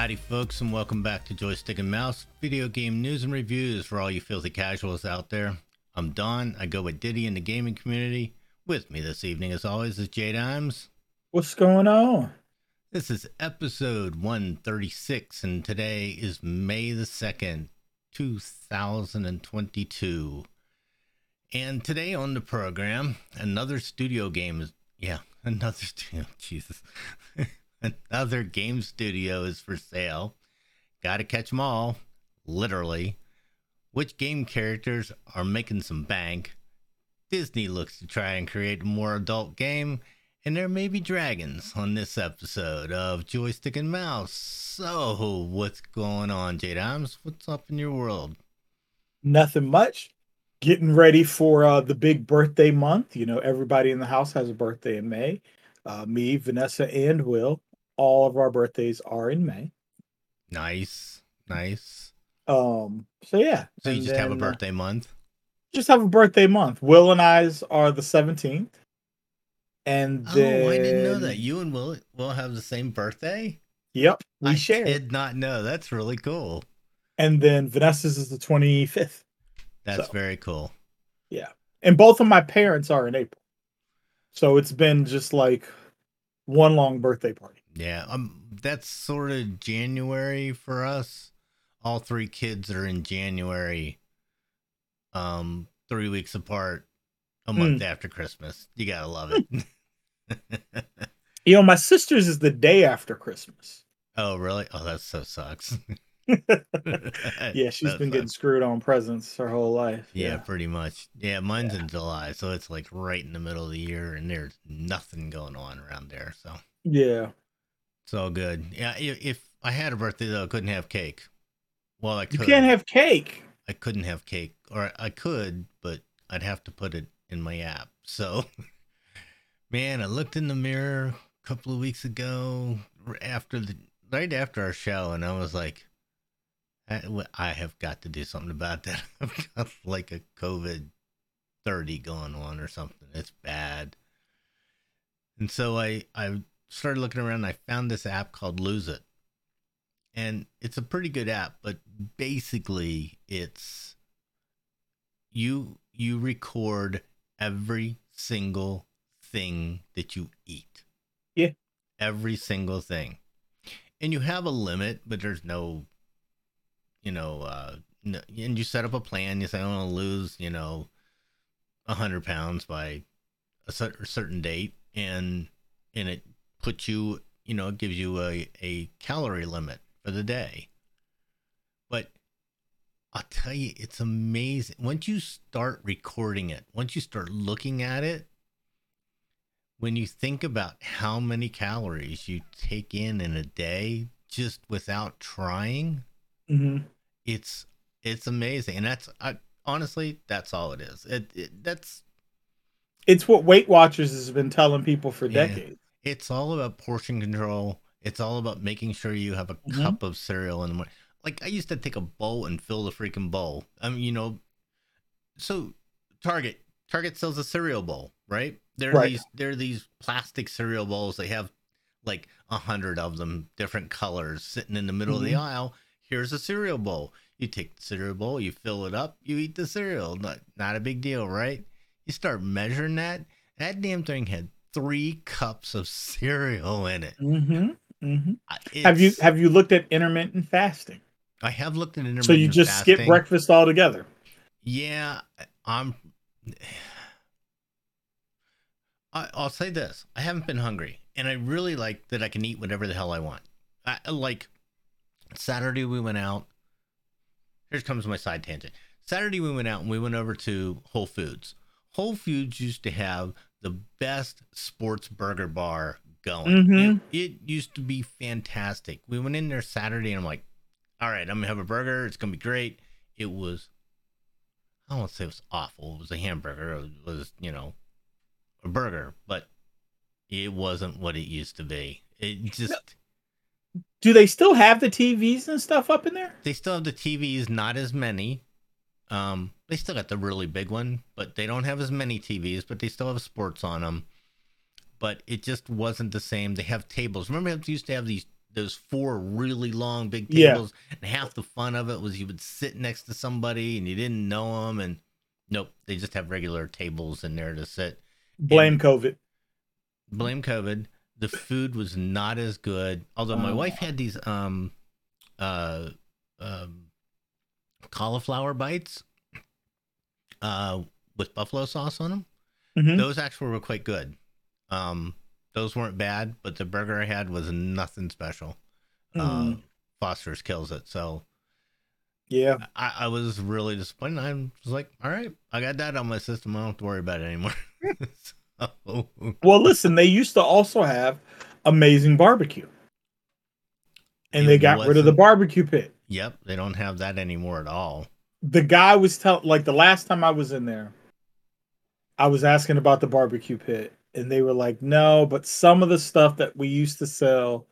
Howdy, folks, and welcome back to Joystick and Mouse video game news and reviews for all you filthy casuals out there. I'm Don. I go with Diddy in the gaming community. With me this evening, as always, is Jay Dimes. What's going on? This is episode 136, and today is May the 2nd, 2022. And today on the program, another studio game is, yeah, another studio, Jesus. Another game studio is for sale. Gotta catch them all, literally. Which game characters are making some bank? Disney looks to try and create a more adult game, and there may be dragons on this episode of Joystick and Mouse. So, what's going on, J Dimes? What's up in your world? Nothing much. Getting ready for uh, the big birthday month. You know, everybody in the house has a birthday in May. Uh, me, Vanessa, and Will. All of our birthdays are in May. Nice, nice. Um. So yeah. So you and just have a uh, birthday month? just have a birthday month. Will and I's are the seventeenth. And then, Oh, I didn't know that. You and Will will have the same birthday? Yep, we I share. did not know. That's really cool. And then Vanessa's is the twenty fifth. That's So- very cool. Yeah. And both of my parents are in April. So it's been just like one long birthday party. Yeah, um, that's sort of January for us. All three kids are in January, um, three weeks apart, a month after Christmas. You gotta love it. You know, my sister's is the day after Christmas. oh, really? Oh, that so sucks. Yeah, she's That been getting screwed on presents her whole life. Yeah, pretty much. Yeah, mine's Yeah. in July, so it's like right in the middle of the year, and there's nothing going on around there. So Yeah. It's all good. Yeah, i- if I had a birthday though, I couldn't have cake. Well, I could. You can't have cake. I couldn't have cake, or I could, but I'd have to put it in my app. So, man, I looked in the mirror a couple of weeks ago after the right after our show, and I was like, "I have got to do something about that. I've got like a COVID thirty going on or something. It's bad. And so I I started looking around. And I found this app called Lose It and it's a pretty good app but basically it's you you record every single thing that you eat Yeah. every single thing and you have a limit but there's no you know uh no, and you set up a plan you say i want to lose you know a 100 pounds by a cer- certain date and and it puts you you know gives you a, a calorie limit for the day. But i'll tell you it's amazing. Once you start recording it once you start looking at it when you think about how many calories you take in in a day just without trying hmm it's it's amazing. And that's I, honestly that's all it is. It, it that's It's what Weight Watchers has been telling people for Yeah. decades. It's all about portion control. It's all about making sure you have a Mhm. cup of cereal in the morning. Like I used to take a bowl and fill the freaking bowl. I mean, you know, so Target Target sells a cereal bowl, right? There are Right. these there are these plastic cereal bowls. They have like a hundred of them, different colors, sitting in the middle of the Mhm. aisle. Here's a cereal bowl. You take the cereal bowl, you fill it up, you eat the cereal. Not not a big deal, right? You start measuring that. That damn thing had three cups of cereal in it. hmm hmm Have you have you looked at intermittent fasting? I have looked at intermittent So you just skip breakfast altogether. Yeah, I'm. I, I'll say this: I haven't been hungry, and I really like that I can eat whatever the hell I want. I, like Saturday, we went out. Here comes my side tangent. Saturday, we went out and we went over to Whole Foods. Whole Foods used to have the best sports burger bar going. Mhm. It, it used to be fantastic. We went in there Saturday, and I'm like, "All right, I'm gonna have a burger. It's gonna be great." It was I don't want to say it was awful. It was a hamburger. It was, you know, a burger, but it wasn't what it used to be. It just Do they still have the TVs and stuff up in there? they still have the TVs, not as many. Um, they still got the really big one, but they don't have as many TVs, but they still have sports on them. But it just wasn't the same. They have tables. Remember, they used to have these those four really long big Yeah. tables, and half the fun of it was you would sit next to somebody and you didn't know them, and nope, they just have regular tables in there to sit. Blame COVID. Blame COVID. The food was not as good. Although my wife had these um uh um cauliflower bites uh with buffalo sauce on them. Mhm. Those actually were quite good. Um those weren't bad, but the burger I had was nothing special. Uh Mm. Foster's kills it. So Yeah. I, I was really disappointed. I was like, all right, I got that on my system. I don't have to worry about it anymore. so Well, listen, they used to also have amazing barbecue. And It they got rid of the barbecue pit. Yep, they don't have that anymore at all. The guy was telling, like, the last time I was in there, I was asking about the barbecue pit, and they were like, no, but some of the stuff that we used to sell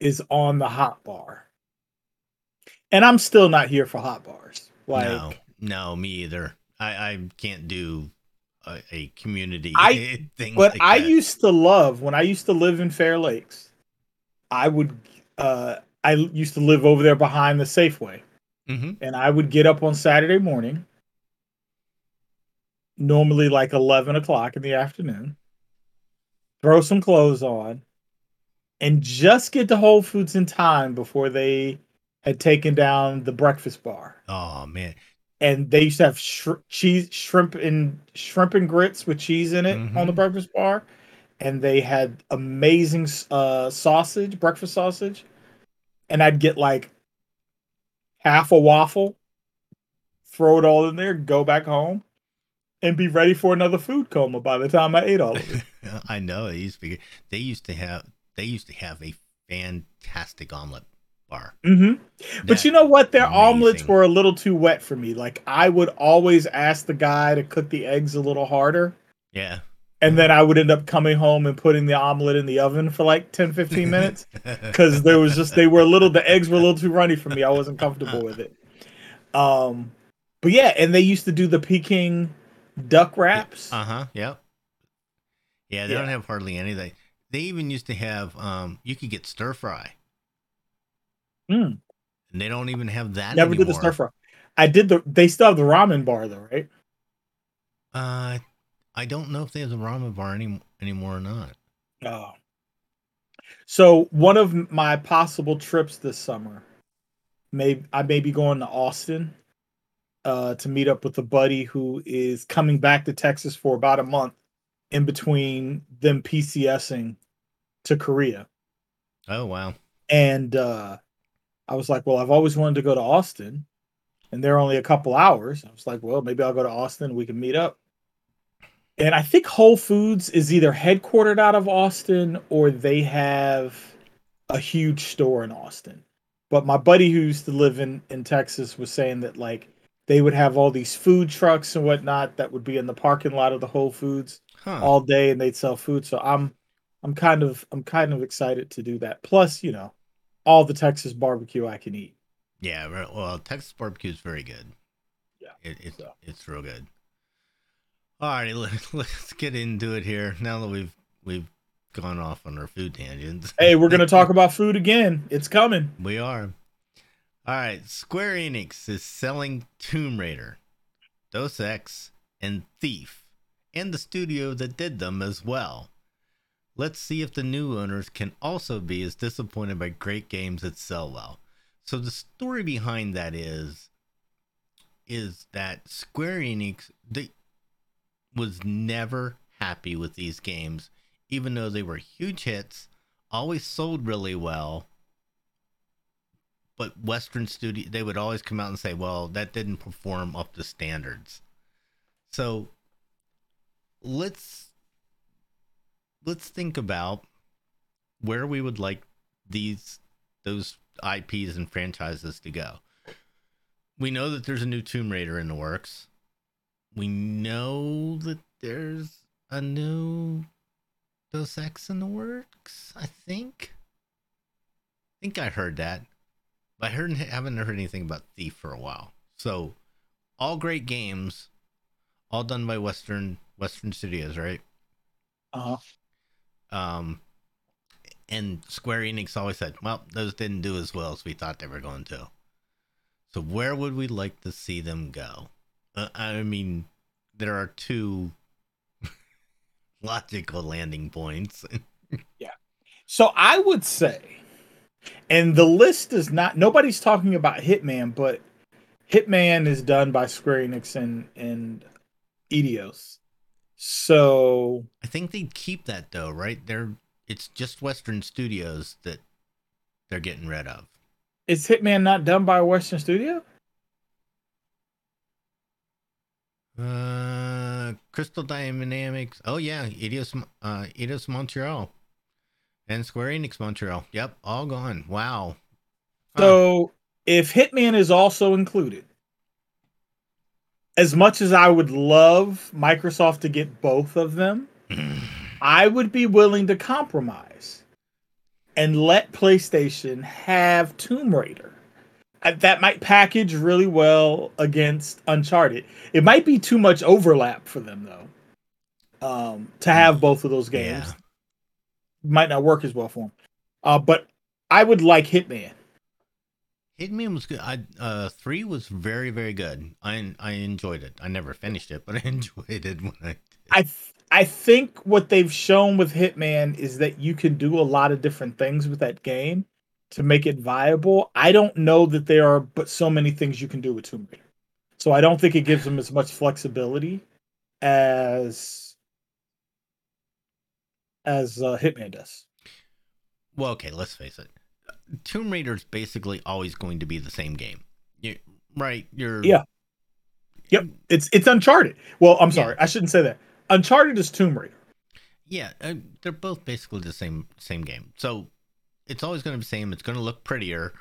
is on the hot bar. And I'm still not here for hot bars. Like, no, no, me either. I, I can't do a, a community I- thing. but like I that. used to love when I used to live in Fair Lakes. I would, uh, I used to live over there behind the Safeway. Mhm. and I would get up on Saturday morning, normally like 11 o'clock in the afternoon, throw some clothes on, and just get to Whole Foods in time before they had taken down the breakfast bar. Oh man, And they used to have sh- cheese, shrimp, and shrimp and grits with cheese in it on the Mhm. breakfast bar. And they had amazing uh, sausage, breakfast sausage. And I'd get like half a waffle, throw it all in there, go back home, and be ready for another food coma by the time I ate all of it. I know they used to be. They used to have. They used to have a fantastic omelet bar. hmm But you know what? Their omelets were a little too wet for me. Like I would always ask the guy to cook the eggs a little harder. yeah, And then I would end up coming home and putting the omelet in the oven for like 10, 15 minutes. because there was just they were a little the eggs were a little too runny for me. I wasn't comfortable with it. Um, but yeah, and they used to do the Peking duck wraps. Uh huh. Yep. Yeah, they Yeah. don't have hardly anything. They even used to have. Um, you could get stir fry, Mm, and they don't even have that. never did the stir fry. I did the. They still have the ramen bar though, right? Uh, I don't know if they have the ramen bar any, anymore or not. Oh. So one of my possible trips this summer, may I may be going to Austin, uh, to meet up with a buddy who is coming back to Texas for about a month, in between them PCSing to Korea. Oh wow. And uh, I was like, well, I've always wanted to go to Austin, and they're only a couple hours. I was like, well, maybe I'll go to Austin. We can meet up. And I think Whole Foods is either headquartered out of Austin or they have a huge store in Austin. But my buddy who used to live in, in Texas was saying that like they would have all these food trucks and whatnot that would be in the parking lot of the Whole Foods Huh. all day and they'd sell food. So I'm I'm kind of I'm kind of excited to do that. Plus, you know, all the Texas barbecue I can eat. Yeah. Well, Texas barbecue is very good. Yeah, it, it's so. it's real good. All right, let, let's get into it here. Now that we've we've gone off on our food tangents, Hey, we're gonna talk about food again. It's coming. we are. All right, Square Enix is selling Tomb Raider, Deus Ex, and Thief, and the studio that did them as well. Let's see if the new owners can also be as disappointed by great games that sell well. So the story behind that is is that Square Enix they was never happy with these games, even though they were huge hits, always sold really well. But Western studio they would always come out and say, "Well, that didn't perform up to standards." So let's let's think about where we would like these those IPs and franchises to go. We know that there's a new Tomb Raider in the works. We know that there's a new Deus Ex in the works. I think. I think I heard that, but I heard haven't heard anything about Thief for a while. So, all great games, all done by Western Western Studios, right? Uh-huh. Um, and Square Enix always said, "Well, those didn't do as well as we thought they were going to." So where would we like to see them go? Uh, I mean, there are two logical landing points. Yeah. So I would say, and the list is not nobody's talking about Hitman, but Hitman is done by Square Enix and and Eidos. So I think they'd keep that though, right? They're it's just Western Studios that they're getting rid of. is Hitman not done by a Western studio? Uh, Crystal Dynamics. Oh yeah, Eidos, uh, Eidos Montreal, and Square Enix Montreal. Yep, all gone. Wow. So if Hitman is also included, as much as I would love Microsoft to get both of them, I would be willing to compromise and let PlayStation have Tomb Raider. That might package really well against Uncharted. It might be too much overlap for them though. Um, to have both of those games Yeah. might not work as well for them. Uh, but I would like Hitman. Hitman was good. I uh three was very very good. I I enjoyed it. I never finished it, but I enjoyed it when I. Did. I th- I think what they've shown with Hitman is that you can do a lot of different things with that game to make it viable. I don't know that there are but so many things you can do with Tomb Raider. So I don't think it gives them as much flexibility as as uh, Hitman does. Well, okay, let's face it. Tomb Raider is basically always going to be the same game. You, right? You're Yeah. Yep, it's it's Uncharted. Well, I'm Yeah. sorry, I shouldn't say that. Uncharted is Tomb Raider. Yeah, uh, they're both basically the same same game. So it's always going to be the same. It's going to look prettier,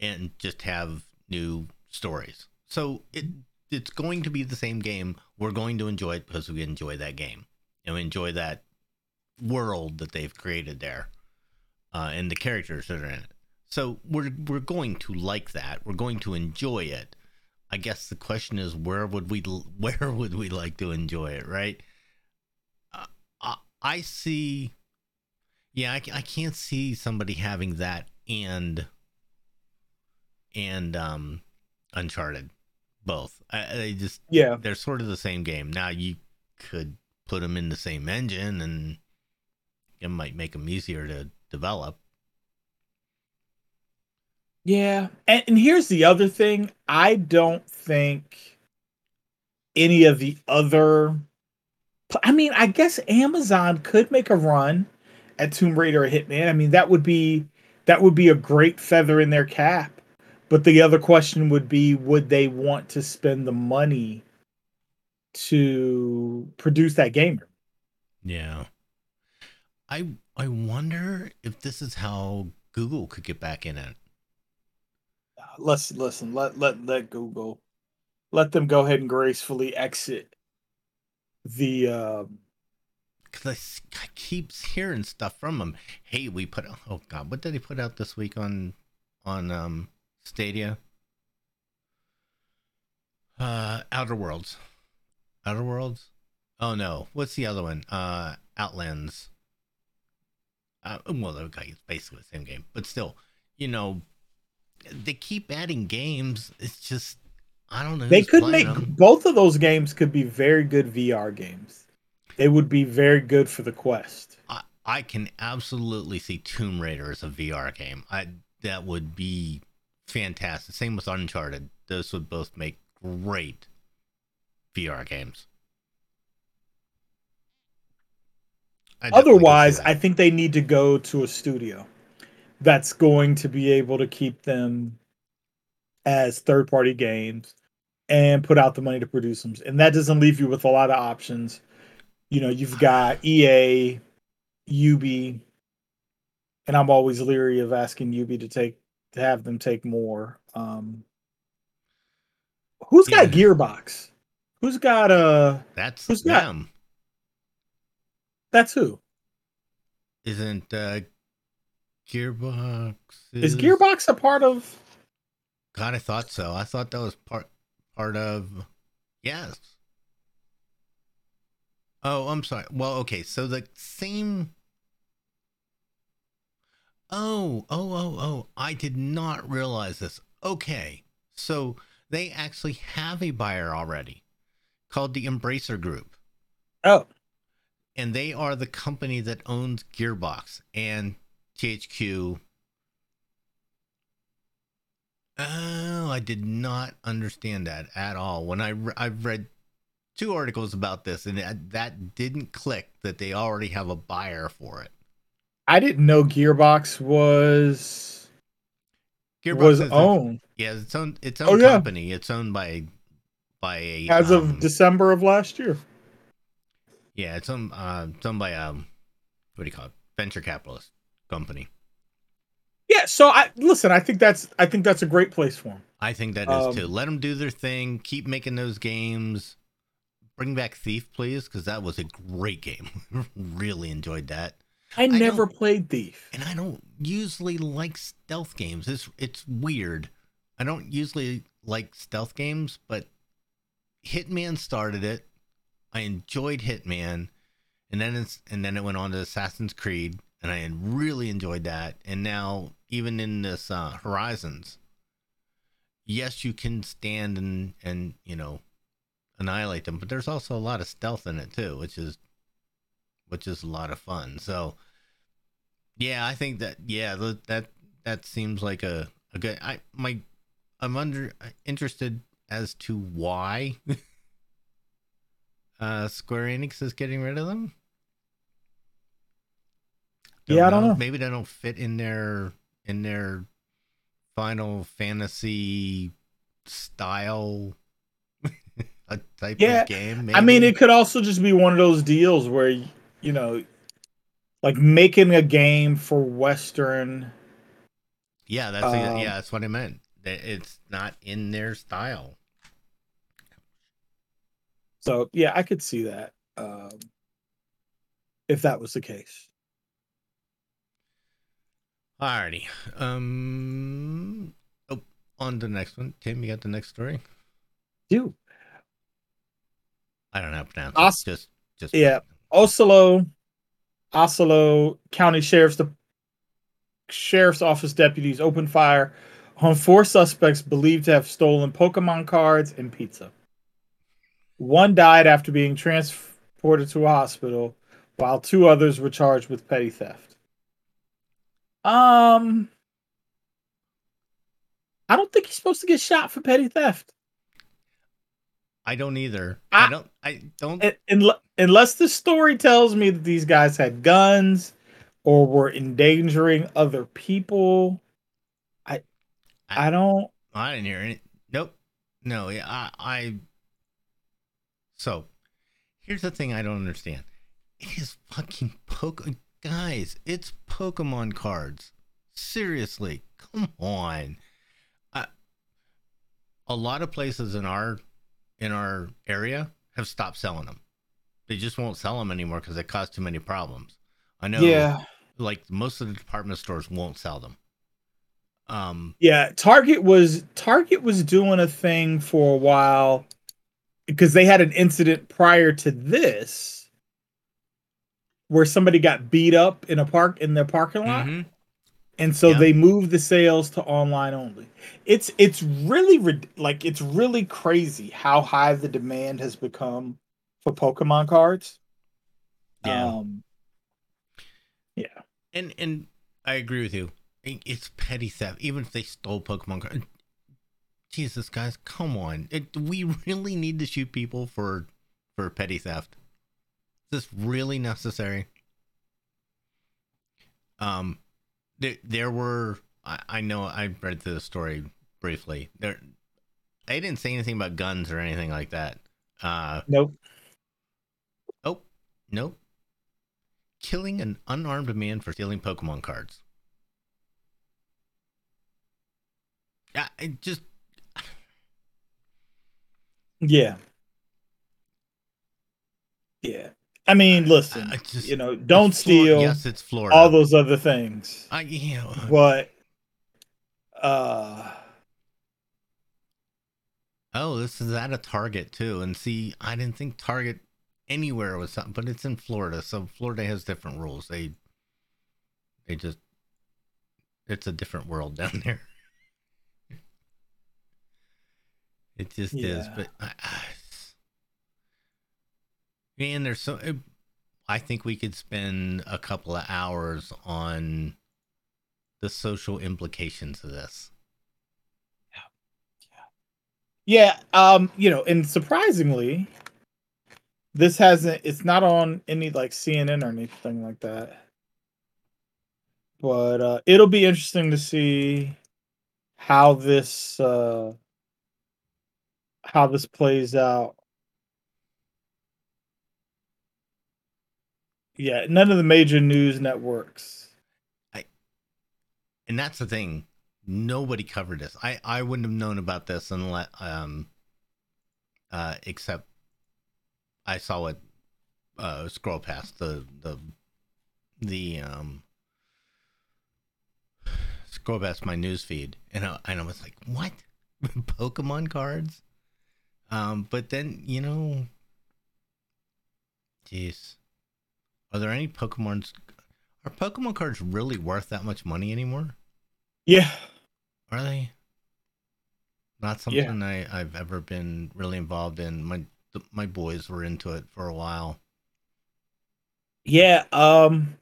and just have new stories. So it it's going to be the same game. We're going to enjoy it because we enjoy that game and we enjoy that world that they've created there, uh, and the characters that are in it. So we're we're going to like that. We're going to enjoy it. I guess the question is where would we where would we like to enjoy it, right? Uh, I, I see yeah, I, I can't see somebody having that and and um Uncharted both. I, I just Yeah. they're sort of the same game. Now you could put them in the same engine and it might make them easier to develop. Yeah. And, and here's the other thing. I don't think any of the other I mean, I guess Amazon could make a run at Tomb Raider or Hitman. I mean, that would be that would be a great feather in their cap. But the other question would be would they want to spend the money to produce that game? Yeah. I I wonder if this is how Google could get back in it. Let's listen, let let let Google let them go ahead and gracefully exit the um Because I, I keep hearing stuff from them. Hey, we put oh god, what did he put out this week on on um Stadia? Uh, Outer Worlds. Outer Worlds. Oh no, what's the other one? Uh, Outlands. Uh, well, okay, it's basically the same game, but still, you know, they keep adding games. It's just I don't know. they could make make 'em. both of those games could be very good VR games. They would be very good for the Quest. I, I can absolutely see Tomb Raider as a VR game. I that would be fantastic. Same with Uncharted. Those would both make great VR games. I definitely could see Otherwise. I think they need to go to a studio that's going to be able to keep them as third party games and put out the money to produce them. And that doesn't leave you with a lot of options. You know, you've got EA, UB, and I'm always leery of asking UB to take to have them take more. Um Who's got. Gearbox? Who's got uh that's who's got- them. that's who? Isn't uh, Gearbox? Is Gearbox a part of God, I thought so. I thought that was part part of yes. Oh, I'm sorry. Well, okay. So the same Oh, oh, oh, oh. I did not realize this. Okay. So they actually have a buyer already called the Embracer Group. Oh, And they are the company that owns Gearbox and THQ. Oh, I did not understand that at all. When I re- I've read two articles about this, and that, didn't click that they already have a buyer for it. I didn't know Gearbox was Gearbox was is a- owned yeah, it's own its Oh, own yeah. company. It's owned by by a as um, of December of last year. yeah, it's owned uh, it's owned by um what do you call it? Venture capitalist company. Yeah, so I listen. I think that's I think that's a great place for him. I think that is Um, too. Let them do their thing. Keep making those games. Bring back Thief, please, because that was a great game. really enjoyed that. I never don't- played Thief. And I don't usually like stealth games. It's it's weird. I don't usually like stealth games, but Hitman started it. I enjoyed Hitman, and then it's and then it went on to Assassin's Creed, and I really enjoyed that. And now even in this uh, Horizons, yes, you can stand and and you know annihilate them, but there's also a lot of stealth in it too, which is which is a lot of fun. So yeah, I think that yeah, th- that that seems like a a good I my I'm under interested as to why uh Square Enix is getting rid of them. Yeah, I don't know. Maybe they don't fit in their in their Final Fantasy style a type Yeah, of game. I mean, it could also just be one of those deals where you know, like making a game for Western. Yeah, that's Um, yeah, that's what I meant. It's not in their style. So yeah, I could see that um, if that was the case. Alrighty. Um. Oh, on to the next one. Tim, you got the next story? Dude, I don't know how to pronounce Os- it. Just, just Yeah. Oslo, Oslo County Sheriff's the Sheriff's Office deputies opened fire on four suspects believed to have stolen Pokemon cards and pizza. One died after being transported to a hospital, while two others were charged with petty theft. Um, I don't think he's supposed to get shot for petty theft. I don't either. I- I don't. I don't. Unless the story tells me that these guys had guns or were endangering other people i i don't I didn't hear any. Nope. No. Yeah. I. I. So, here's the thing I don't understand. It is fucking Poke guys. It's Pokemon cards. Seriously, come on. Uh, a lot of places in our in our area have stopped selling them. They just won't sell them anymore because they cause too many problems. I know. yeah Like most of the department stores won't sell them. Um. yeah target was target was doing a thing for a while because they had an incident prior to this where somebody got beat up in a park in their parking lot mhm. And so Yeah. they move the sales to online only it's it's really like it's really crazy how high the demand has become for pokemon cards Yeah. um yeah And and I agree with you. It- It's petty theft, even if they stole Pokemon cards. Jesus, guys, come on! It, we really need to shoot people for for petty theft? Is this really necessary? Um, there there were. I, I know I read through the story briefly. There, they didn't say anything about guns or anything like that. Uh, nope Oh, nope. Killing an unarmed man for stealing Pokemon cards. Yeah, it just yeah yeah i mean listen I- just- you know don't steal Yes, it's Florida. all those other things I, you know, but uh oh, this is at a Target too. And see, I didn't think Target anywhere was something, but it's in Florida, so Florida has different rules. They they just it's a different world down there. It just is, but I, I, man, there's so. It, I think we could spend a couple of hours on the social implications of this. Yeah, um, you know, and surprisingly, this hasn't it's not on any like CNN or anything like that. But uh it'll be interesting to see how this uh how this plays out. Yeah, none of the major news networks. I, and that's the thing. Nobody covered this. I i wouldn't have known about this unless um uh except i saw it uh scroll past the the the um scroll past my news feed and I, and I was like what? Pokemon cards? Um but then you know jeez are there any pokemons are pokemon cards really worth that much money anymore Yeah. are they? Not Yeah. something I, I've ever been really involved in. My my boys were into it for a while. Yeah, um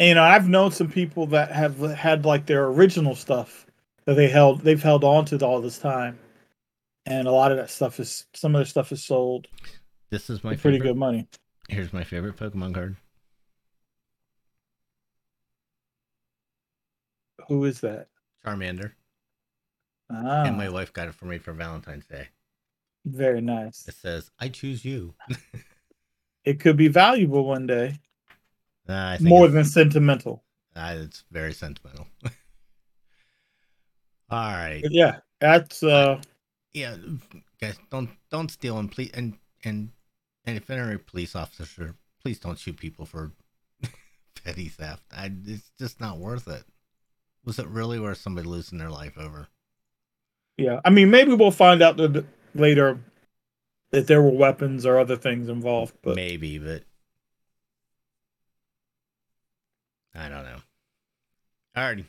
and, you know, I've known some people that have had like their original stuff that they held they've held on to all this time. And a lot of that stuff is some of their stuff is sold This is my for pretty good money. Here's my favorite Pokemon card. Who is that? Charmander. Ah, And my wife got it for me for Valentine's Day. very nice. It says, "I choose you." It could be valuable one day. Think More than sentimental. uh, it's very sentimental. All right. But yeah, that's uh yeah guys don't don't steal and please and and and if any police officer please don't shoot people for petty theft I, it's just not worth it was it really worth somebody losing their life over? Yeah. I mean maybe we'll find out that later that there were weapons or other things involved, but maybe but i don't know. Alrighty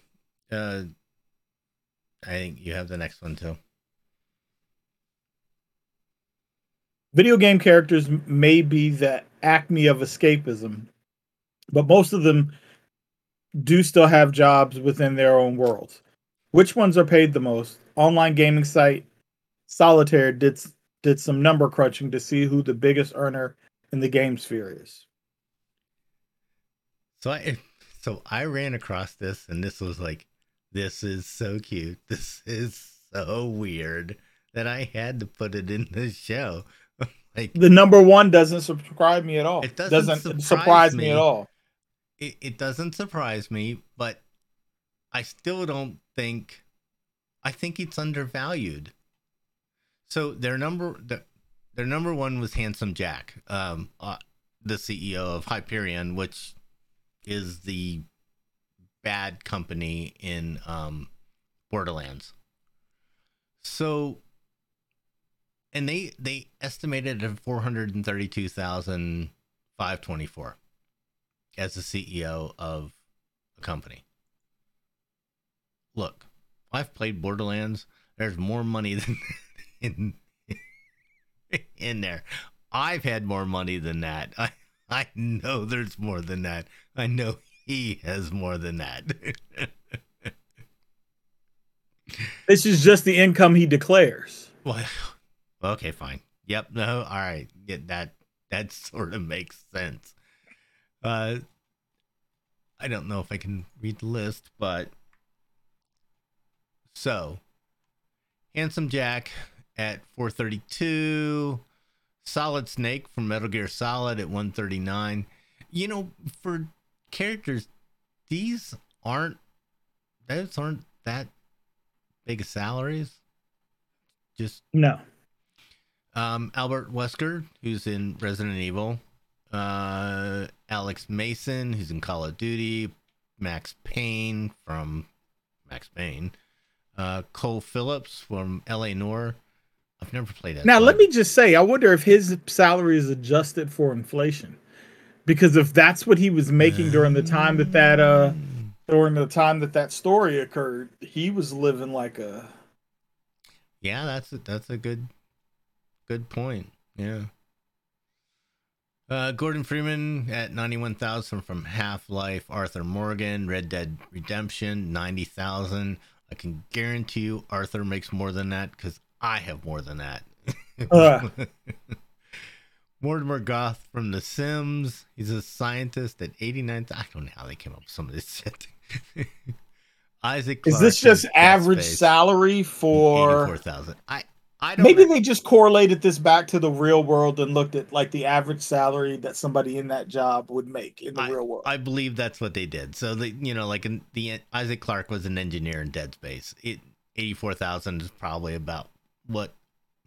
uh i think you have the next one too. Video game characters may be the acme of escapism, but most of them do still have jobs within their own worlds. Which ones are paid the most? Online gaming site Solitaire did did some number crunching to see who the biggest earner in the game sphere is. So I so I ran across this and this was like this is so cute. This is so weird that I had to put it in the show. like The number one doesn't surprise me at all. It doesn't surprise, surprise me me. at all. It, it doesn't surprise me, but I still don't think I think it's undervalued. So their number their, their number one was Handsome Jack, um, uh, the CEO of Hyperion, which is the bad company in um, Borderlands. So, and they they estimated at four hundred and thirty two thousand five twenty four as the CEO of a company. Look, I've played Borderlands. There's more money than in in there. I've had more money than that. I I know there's more than that. I know he has more than that. This is just the income he declares. well, okay, fine. Yep. No. All right. Yeah, that that sort of makes sense. Uh, I don't know if I can read the list, but so handsome Jack at 432, Solid Snake from Metal Gear Solid at 139. You know, for characters, these aren't those aren't that big of salaries. Just No. um, Albert Wesker, who's in Resident Evil, uh, Alex Mason, who's in Call of Duty, Max Payne from Max Payne, uh, Cole Phillips from L.A. Noire. I've never played that. Now, let me just say, I wonder if his salary is adjusted for inflation. Because if that's what he was making during the time that that uh during the time that that story occurred, he was living like a Yeah, that's a, that's a good good point. Yeah. Uh, Gordon Freeman at 91,000 from Half Life, Arthur Morgan, Red Dead Redemption, 90,000. I can guarantee you Arthur makes more than that because I have more than that. Uh. Mortimer Goth from The Sims. He's a scientist at 89. I don't know how they came up with some of this shit. Isaac Is this just average Space, salary for 84,000. I I don't Maybe know. they just correlated this back to the real world and looked at like the average salary that somebody in that job would make in the real world. I believe that's what they did. So they, you know, like in the Isaac Clarke was an engineer in Dead Space. It eighty four thousand is probably about what.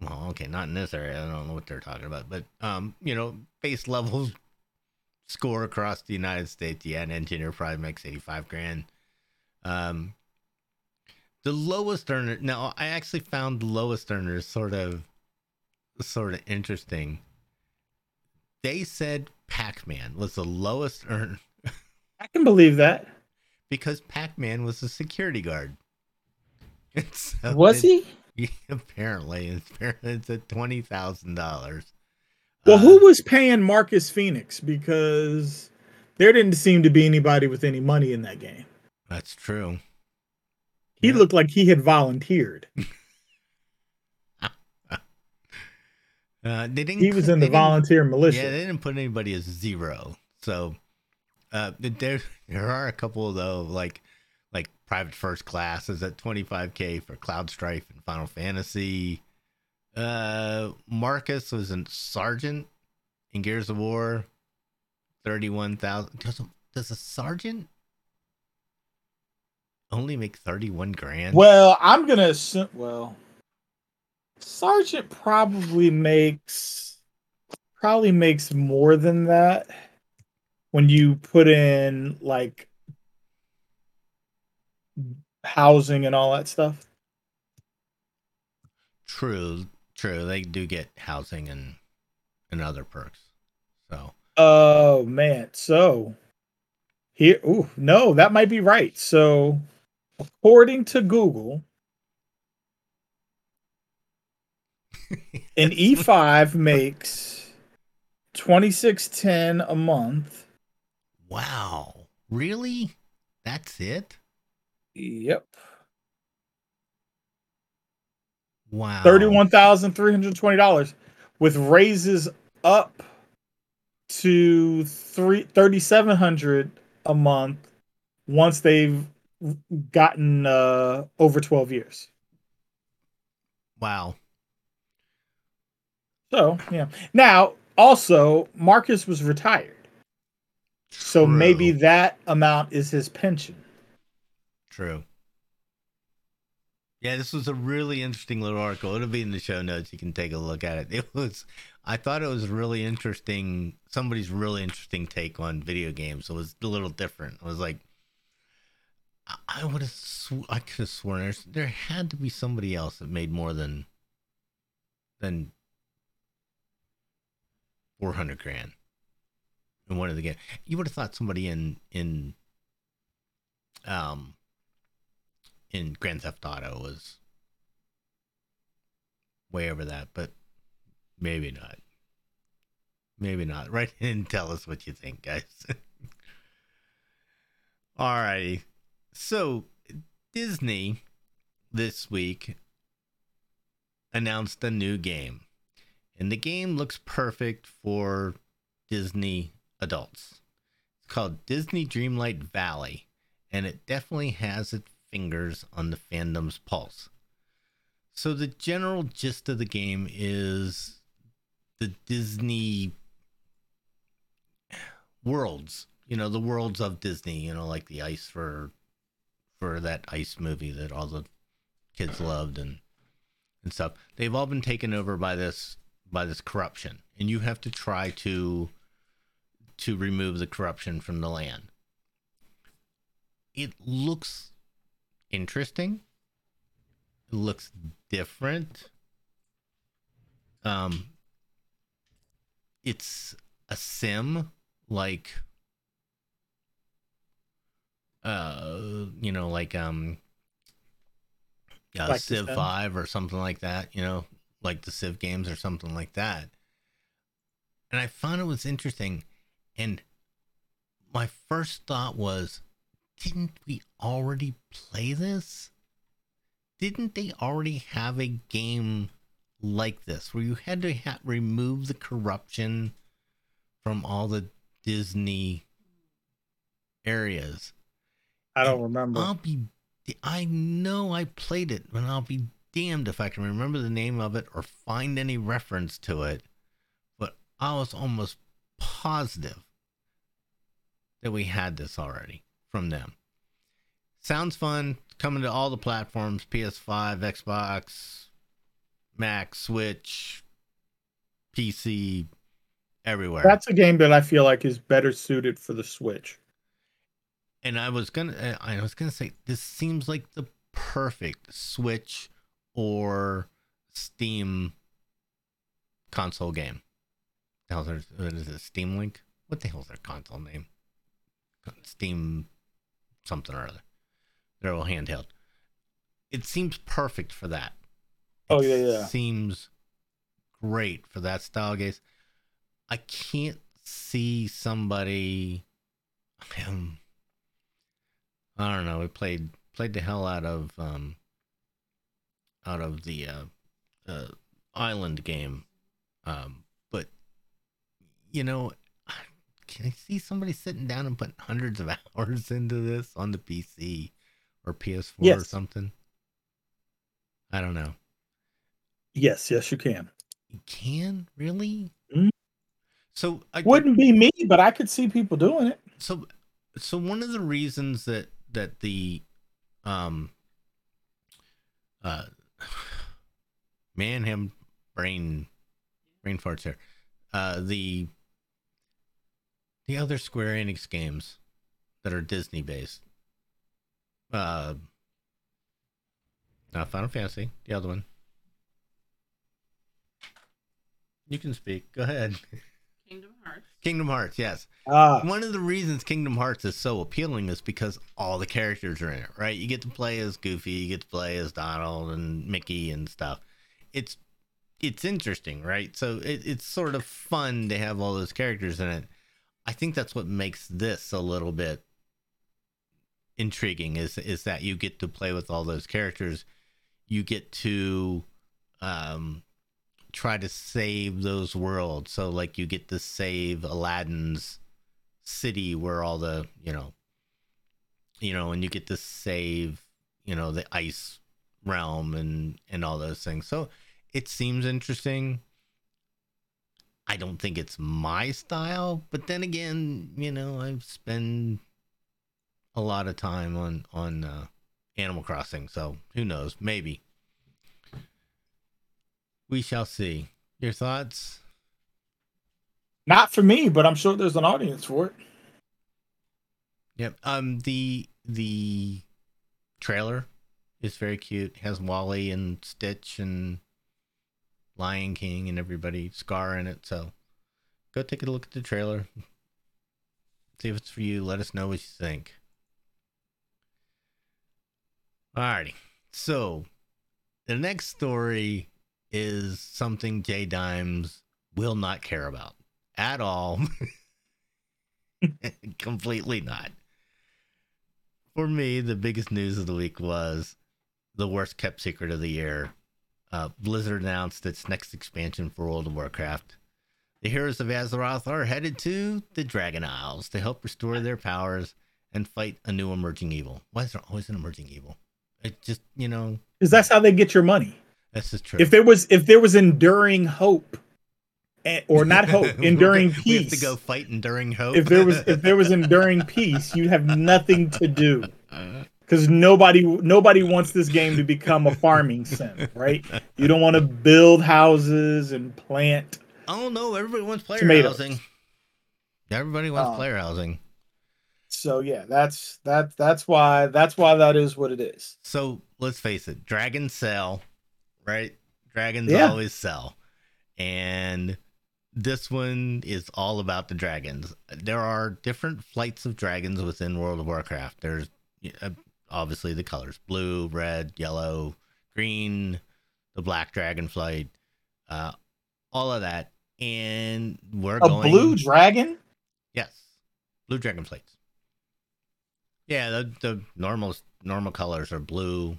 Well, okay, not in this area. I don't know what they're talking about, but um, you know, base level score across the United States. Yeah, an engineer probably makes eighty five grand. Um, the lowest earner. Now, I actually found the lowest earners sort of, sort of interesting. They said Pac-Man was the lowest earner I can believe that. because Pac-Man was a security guard. So Was it- he? apparently, it's, it's at twenty thousand dollars. Well, uh, who was paying Marcus Phoenix? Because there didn't seem to be anybody with any money in that game. That's true. He Yeah. looked like he had volunteered. Uh, they didn't. He was in the volunteer militia. Yeah, they didn't put anybody as zero. So uh, there there are a couple though, like like private first class is at twenty five k for Cloud Strife and Final Fantasy. Uh, Marcus was a sergeant in Gears of War, thirty one thousand. Does a, does a sergeant only make thirty one grand? Well, I'm gonna assume. Well, Sergeant probably makes probably makes more than that when you put in like housing and all that stuff. True, true. They do get housing and and other perks. So Oh man, so here. Ooh, no, that might be right. So, according to Google, an E5 makes twenty six ten a month. Wow. Really? That's it? Yep. Wow. Thirty-one thousand three hundred twenty dollars, with raises up to three thirty-seven hundred a month once they've gotten uh, over twelve years. Wow. So yeah. Now also Marcus was retired, so maybe that amount is his pension. True. Yeah, this was a really interesting little article. It'll be in the show notes. You can take a look at it. It was, I thought it was really interesting. Somebody's really interesting take on video games. It was a little different. It was like, I- would have, sw- I could have sworn there's, there had to be somebody else that made more than, than 400 grand in one of the games. You would have thought somebody in, in, um, in Grand Theft Auto was way over that, but maybe not. Maybe not. Write in and tell us what you think, guys. Alrighty. So Disney this week announced a new game. And the game looks perfect for Disney adults. It's called Disney Dreamlight Valley, and it definitely has its fingers on the fandom's pulse. So the general gist of the game is the Disney worlds, you know, the worlds of Disney, you know, like the ice for for that ice movie that all the kids loved and and stuff. They've all been taken over by this by this corruption, and you have to try to to remove the corruption from the land. It looks interesting. It looks different. Um it's a sim like uh, you know, like um, uh, Like Civ? Five or something like that. You know, like the Civ games or something like that. And I found it was interesting, and my first thought was, didn't we already play this? Didn't they already have a game like this where you had to ha- remove the corruption from all the Disney areas? I don't remember. I'll be. I know I played it, and I'll be damned if I can remember the name of it or find any reference to it. But I was almost positive that we had this already from them. Sounds fun. Coming to all the platforms PS5, Xbox, Mac, Switch, PC, everywhere. That's a game that I feel like is better suited for the Switch. And I was gonna, uh, I was gonna say, this seems like the perfect Switch or Steam console game. The hell's their, what is it? Steam Link? What the hell's their console name? Steam something or other. They're all handheld. It seems perfect for that. Oh, yeah, yeah. Seems great for that style gaze. I can't see somebody. Um, I don't know. We played played the hell out of um out of the uh, uh island game, um, but you know, can I see somebody sitting down and putting hundreds of hours into this on the PC or PS4 or something? I don't know. Yes, yes, you can. You can really? Mm. So I Wouldn't be me, but I could see people doing it. so so one of the reasons that that the um uh man him brain brain farts here uh the the other square enix games that are disney based uh not final fantasy the other one. You can speak. Go ahead Kingdom Hearts. kingdom hearts yes Ah, one of the reasons Kingdom Hearts is so appealing is because all the characters are in it, right? You get to play as Goofy, you get to play as Donald and Mickey and stuff. It's it's interesting, right? So it, it's sort of fun to have all those characters in it. I think that's what makes this a little bit intriguing is is that you get to play with all those characters. You get to um try to save those worlds. So like you get to save Aladdin's city where all the you know you know and you get to save you know the ice realm and and all those things. So it seems interesting. I don't think it's my style but then again you know i've spent a lot of time on on uh, animal crossing so who knows? Maybe we shall see your thoughts not for me, but I'm sure there's an audience for it. Yep. Um the the trailer is very cute. Has WALL-E and Stitch and Lion King and everybody Scar in it. So go take a look at the trailer. See if it's for you. Let us know what you think. Alrighty. So the next story is something J Dimes will not care about at all. Completely not. For me, the biggest news of the week was the worst kept secret of the year. Uh, Blizzard announced its next expansion for World of Warcraft. The heroes of Azeroth are headed to the Dragon Isles to help restore their powers and fight a new emerging evil. Why is there always an emerging evil? It just, you know, Because that's how they get your money. That's just true. If there was if there was enduring hope, eh, or not hope, enduring we have to go fight enduring hope. If there was if there was enduring peace, you'd have nothing to do. Because nobody nobody wants this game to become a farming sim, right? You don't want to build houses and plant. I don't know. Everybody wants player Tomatoes. housing. Everybody wants Um, player housing. So yeah, that's that that's why that's why that is what it is. So let's face it, dragons sell, right? Dragons Yeah. always sell. And this one is all about the dragons. There are different flights of dragons within World of Warcraft. There's uh, obviously the colors blue, red, yellow, green, the black dragon flight, uh, all of that. And we're A going. blue dragon? Yes, blue dragon flights. Yeah, the, the normal normal colors are blue,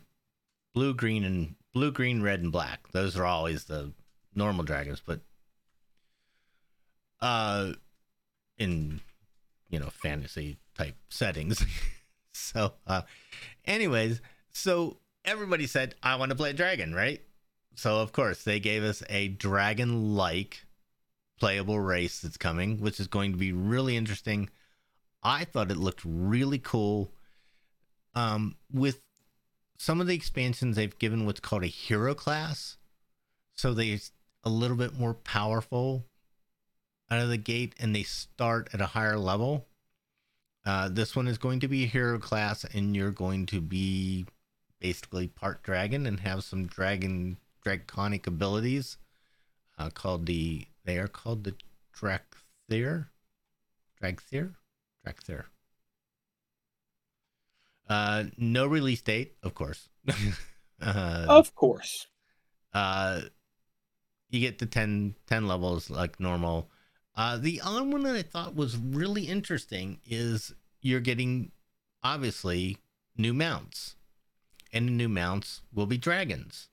blue, green, and blue, green, red, and black. Those are always the normal dragons, but uh, in you know fantasy type settings. so, uh, anyways, so everybody said I want to play a dragon, right? So of course they gave us a dragon-like playable race that's coming, which is going to be really interesting. I thought it looked really cool. Um, with some of the expansions, they've given what's called a hero class, so they're a little bit more powerful out of the gate, and they start at a higher level. Uh, this one is going to be a hero class, and you're going to be basically part dragon and have some dragon draconic abilities uh, called the they are called the Dracthyr. Dragthyr? Dracthyr. Uh, no release date, of course. uh, Of course. uh, you get the 10, 10 levels like normal. Uh, the other one that I thought was really interesting is you're getting obviously new mounts, and the new mounts will be dragons.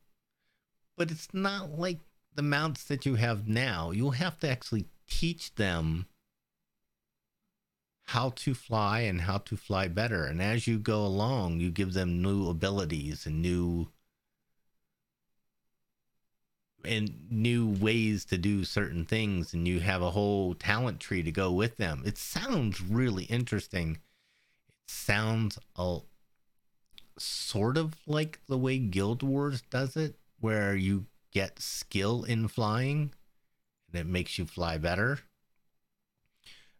But it's not like the mounts that you have now. You'll have to actually teach them how to fly and how to fly better. And as you go along, you give them new abilities and new and new ways to do certain things and you have a whole talent tree to go with them. It sounds really interesting. It sounds a, sort of like the way Guild Wars does it where you get skill in flying and it makes you fly better.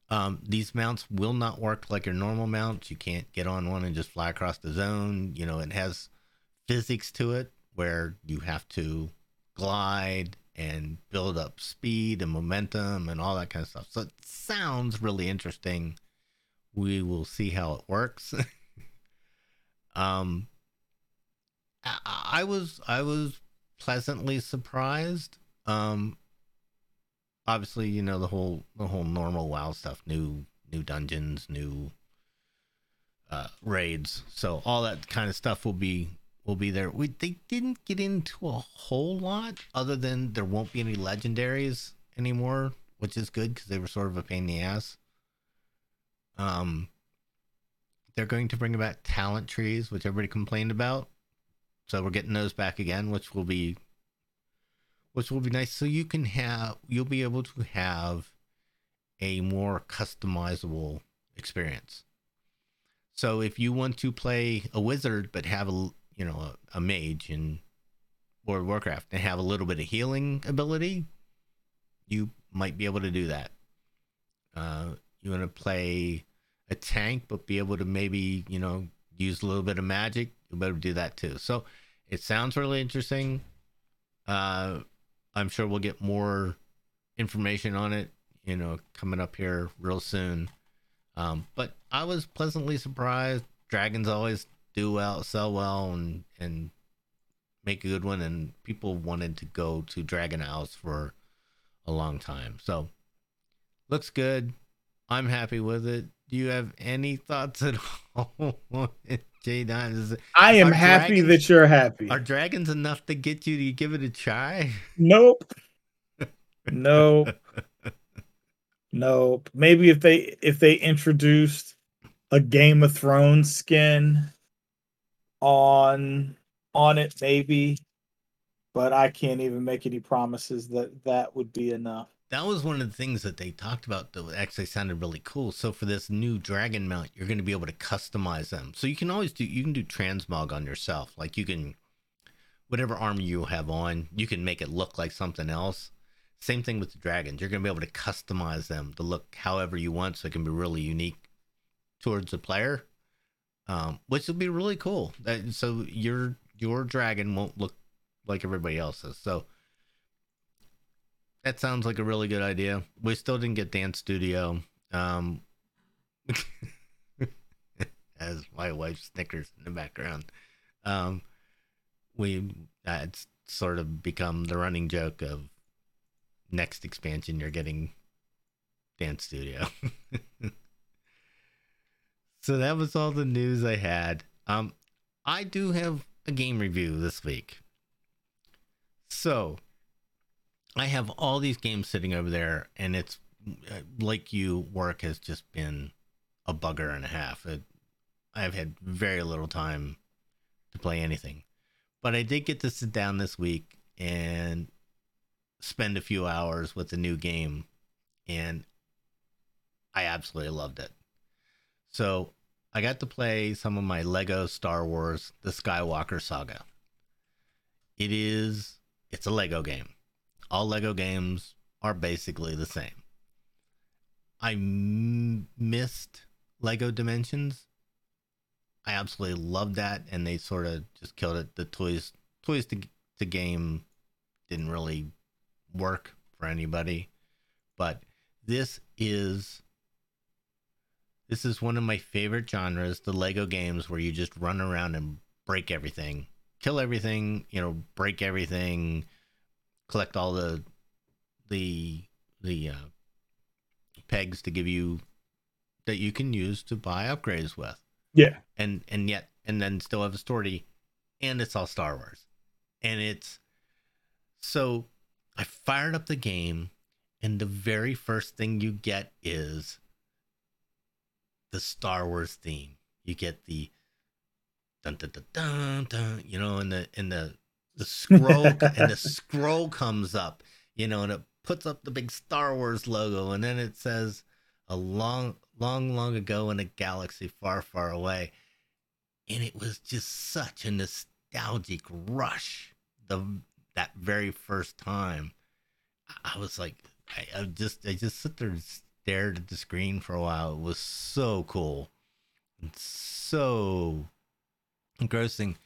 Um, these mounts will not work like your normal mounts. You can't get on one and just fly across the zone. You know, it has physics to it where you have to glide and build up speed and momentum and all that kind of stuff. So it sounds really interesting. We will see how it works. um, I, I was I was pleasantly surprised. Um, obviously, you know the whole the whole normal WoW stuff, new new dungeons, new uh, raids. So all that kind of stuff will be will be there. We they didn't get into a whole lot other than there won't be any legendaries anymore, which is good because they were sort of a pain in the ass. Um, they're going to bring about talent trees, which everybody complained about. So we're getting those back again, which will be which will be nice. So you can have you'll be able to have a more customizable experience. So if you want to play a wizard but have a you know a, a mage in World of Warcraft and have a little bit of healing ability, you might be able to do that. Uh, you want to play a tank but be able to maybe you know use a little bit of magic, you'll be able to do that too. So it sounds really interesting. Uh, I'm sure we'll get more information on it, you know, coming up here real soon. Um, but I was pleasantly surprised. Dragons always do well, sell well, and and make a good one. And people wanted to go to Dragon House for a long time. So looks good. I'm happy with it. Do you have any thoughts at all, J Dot? I am happy dragons- that you're happy. Are dragons enough to get you to give it a try? Nope. Nope. nope. Maybe if they if they introduced a Game of Thrones skin on on it, maybe. But I can't even make any promises that that would be enough. That was one of the things that they talked about that actually sounded really cool. So for this new dragon mount, you're going to be able to customize them. So you can always do you can do transmog on yourself. Like you can whatever armor you have on, you can make it look like something else. Same thing with the dragons. You're going to be able to customize them to look however you want so it can be really unique towards the player. Um, which will be really cool. That, so your your dragon won't look like everybody else's. So that sounds like a really good idea. We still didn't get Dance Studio. Um, as my wife snickers in the background. Um, we that's sort of become the running joke of next expansion you're getting Dance Studio. so that was all the news I had. Um, I do have a game review this week. So I have all these games sitting over there, and it's uh, like you, work has just been a bugger and a half. It, I've had very little time to play anything, but I did get to sit down this week and spend a few hours with a new game, and I absolutely loved it. So I got to play some of my Lego Star Wars: The Skywalker Saga. It is it's a Lego game all Lego games are basically the same. I m- missed Lego Dimensions. I absolutely loved that, and they sort of just killed it. The toys, toys to to game, didn't really work for anybody. But this is this is one of my favorite genres, the Lego games where you just run around and break everything, kill everything, you know, break everything, collect all the the the uh, pegs to give you that you can use to buy upgrades with. Yeah. And and yet and then still have a story and it's all Star Wars. And it's so I fired up the game and the very first thing you get is the Star Wars theme. You get the dun dun dun dun, dun you know, in the in the the scroll and the scroll comes up, you know, and it puts up the big Star Wars logo, and then it says a long, long, long ago in a galaxy far, far away, and it was just such a nostalgic rush. The that very first time, I was like, I, I just, I just sit there and stared at the screen for a while. It was so cool, and so engrossing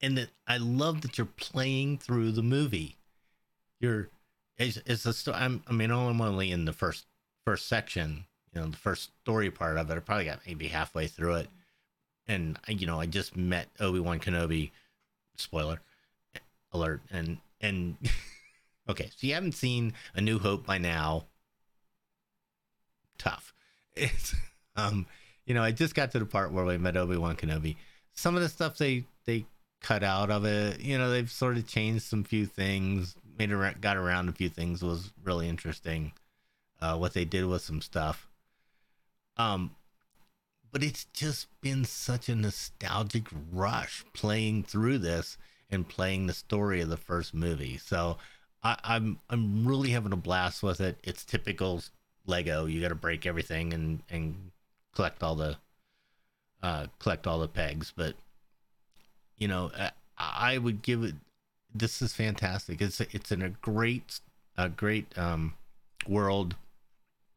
and that I love that you're playing through the movie. You're it's, it's a story. I'm, I mean, I'm only in the first first section, you know, the first story part of it. I probably got maybe halfway through it, and I, you know, I just met Obi Wan Kenobi. Spoiler alert! And and okay, so you haven't seen A New Hope by now. Tough. It's um, you know, I just got to the part where we met Obi Wan Kenobi. Some of the stuff they they cut out of it. You know, they've sort of changed some few things, made it got around a few things was really interesting. Uh, what they did with some stuff. Um, but it's just been such a nostalgic rush playing through this and playing the story of the first movie. So I, I'm I'm really having a blast with it. It's typical Lego. You got to break everything and and collect all the uh, collect all the pegs, but you know, I would give it. This is fantastic. It's it's in a great a great um, world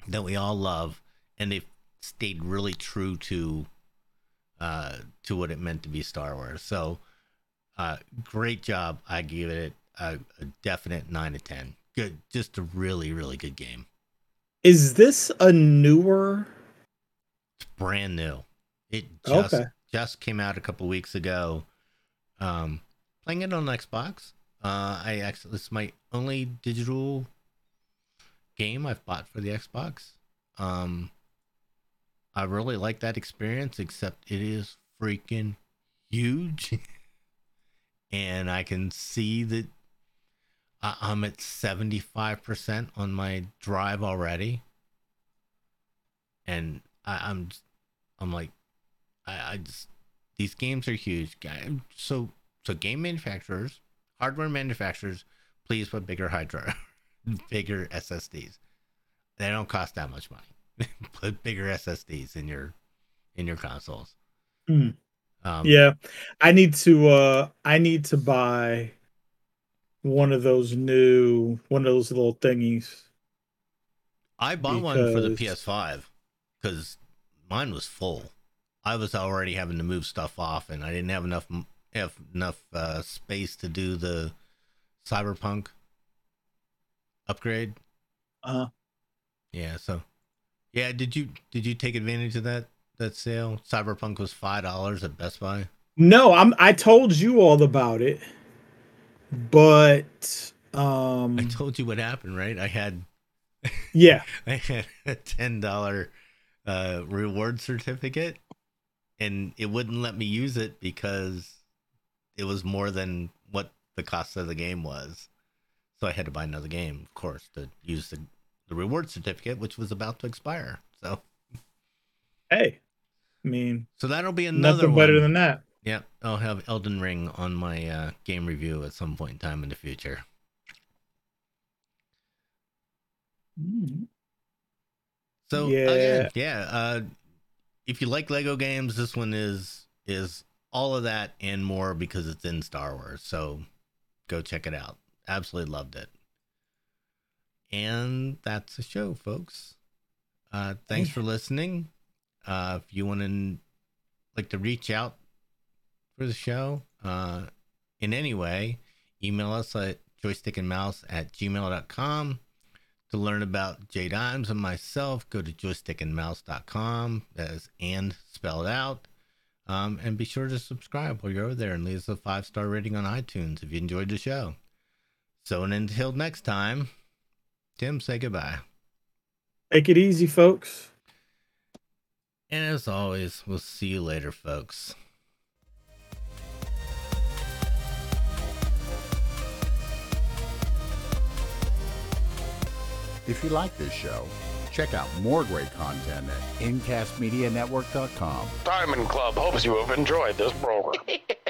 that we all love, and they've stayed really true to uh, to what it meant to be Star Wars. So, uh, great job. I give it a, a definite nine to ten. Good, just a really really good game. Is this a newer? It's brand new. It just okay. just came out a couple weeks ago. Um, playing it on Xbox. Uh, I actually it's my only digital game I've bought for the Xbox. Um, I really like that experience, except it is freaking huge, and I can see that I'm at seventy five percent on my drive already, and I, I'm I'm like I, I just these games are huge. So so game manufacturers, hardware manufacturers, please put bigger hydra, bigger SSDs. They don't cost that much money. put bigger SSDs in your in your consoles. Mm. Um, yeah, I need to. uh I need to buy one of those new one of those little thingies. I bought because... one for the PS5 because mine was full. I was already having to move stuff off, and I didn't have enough have enough uh, space to do the cyberpunk upgrade. Uh, Yeah, so yeah, did you did you take advantage of that that sale? Cyberpunk was five dollars at Best Buy. no, I'm. I told you all about it, but um, I told you what happened, right? I had yeah, I had a ten dollar uh, reward certificate, and it wouldn't let me use it because it was more than what the cost of the game was. So I had to buy another game, of course, to use the the reward certificate, which was about to expire. So hey, I mean, so that'll be another nothing better than that. Yep, I'll have Elden Ring on my uh, game review at some point in time in the future. Mm. So Yeah. again, yeah, uh, if you like Lego games, this one is is all of that and more because it's in Star Wars. So go check it out. Absolutely loved it. And that's the show, folks. Uh, thanks for listening. Uh, if you want to like to reach out for the show uh, in any way, email us at joystickandmouse at gmail.com. To learn about J Dimes and myself, go to joystickandmouse.com. That is and spelled out. Um, and be sure to subscribe while you're over there and leave us a five star rating on iTunes if you enjoyed the show. So, and until next time, Tim, say goodbye. Take it easy, folks. And as always, we'll see you later, folks. If you like this show, check out more great content at incastmedianetwork.com. Diamond Club hopes you have enjoyed this program.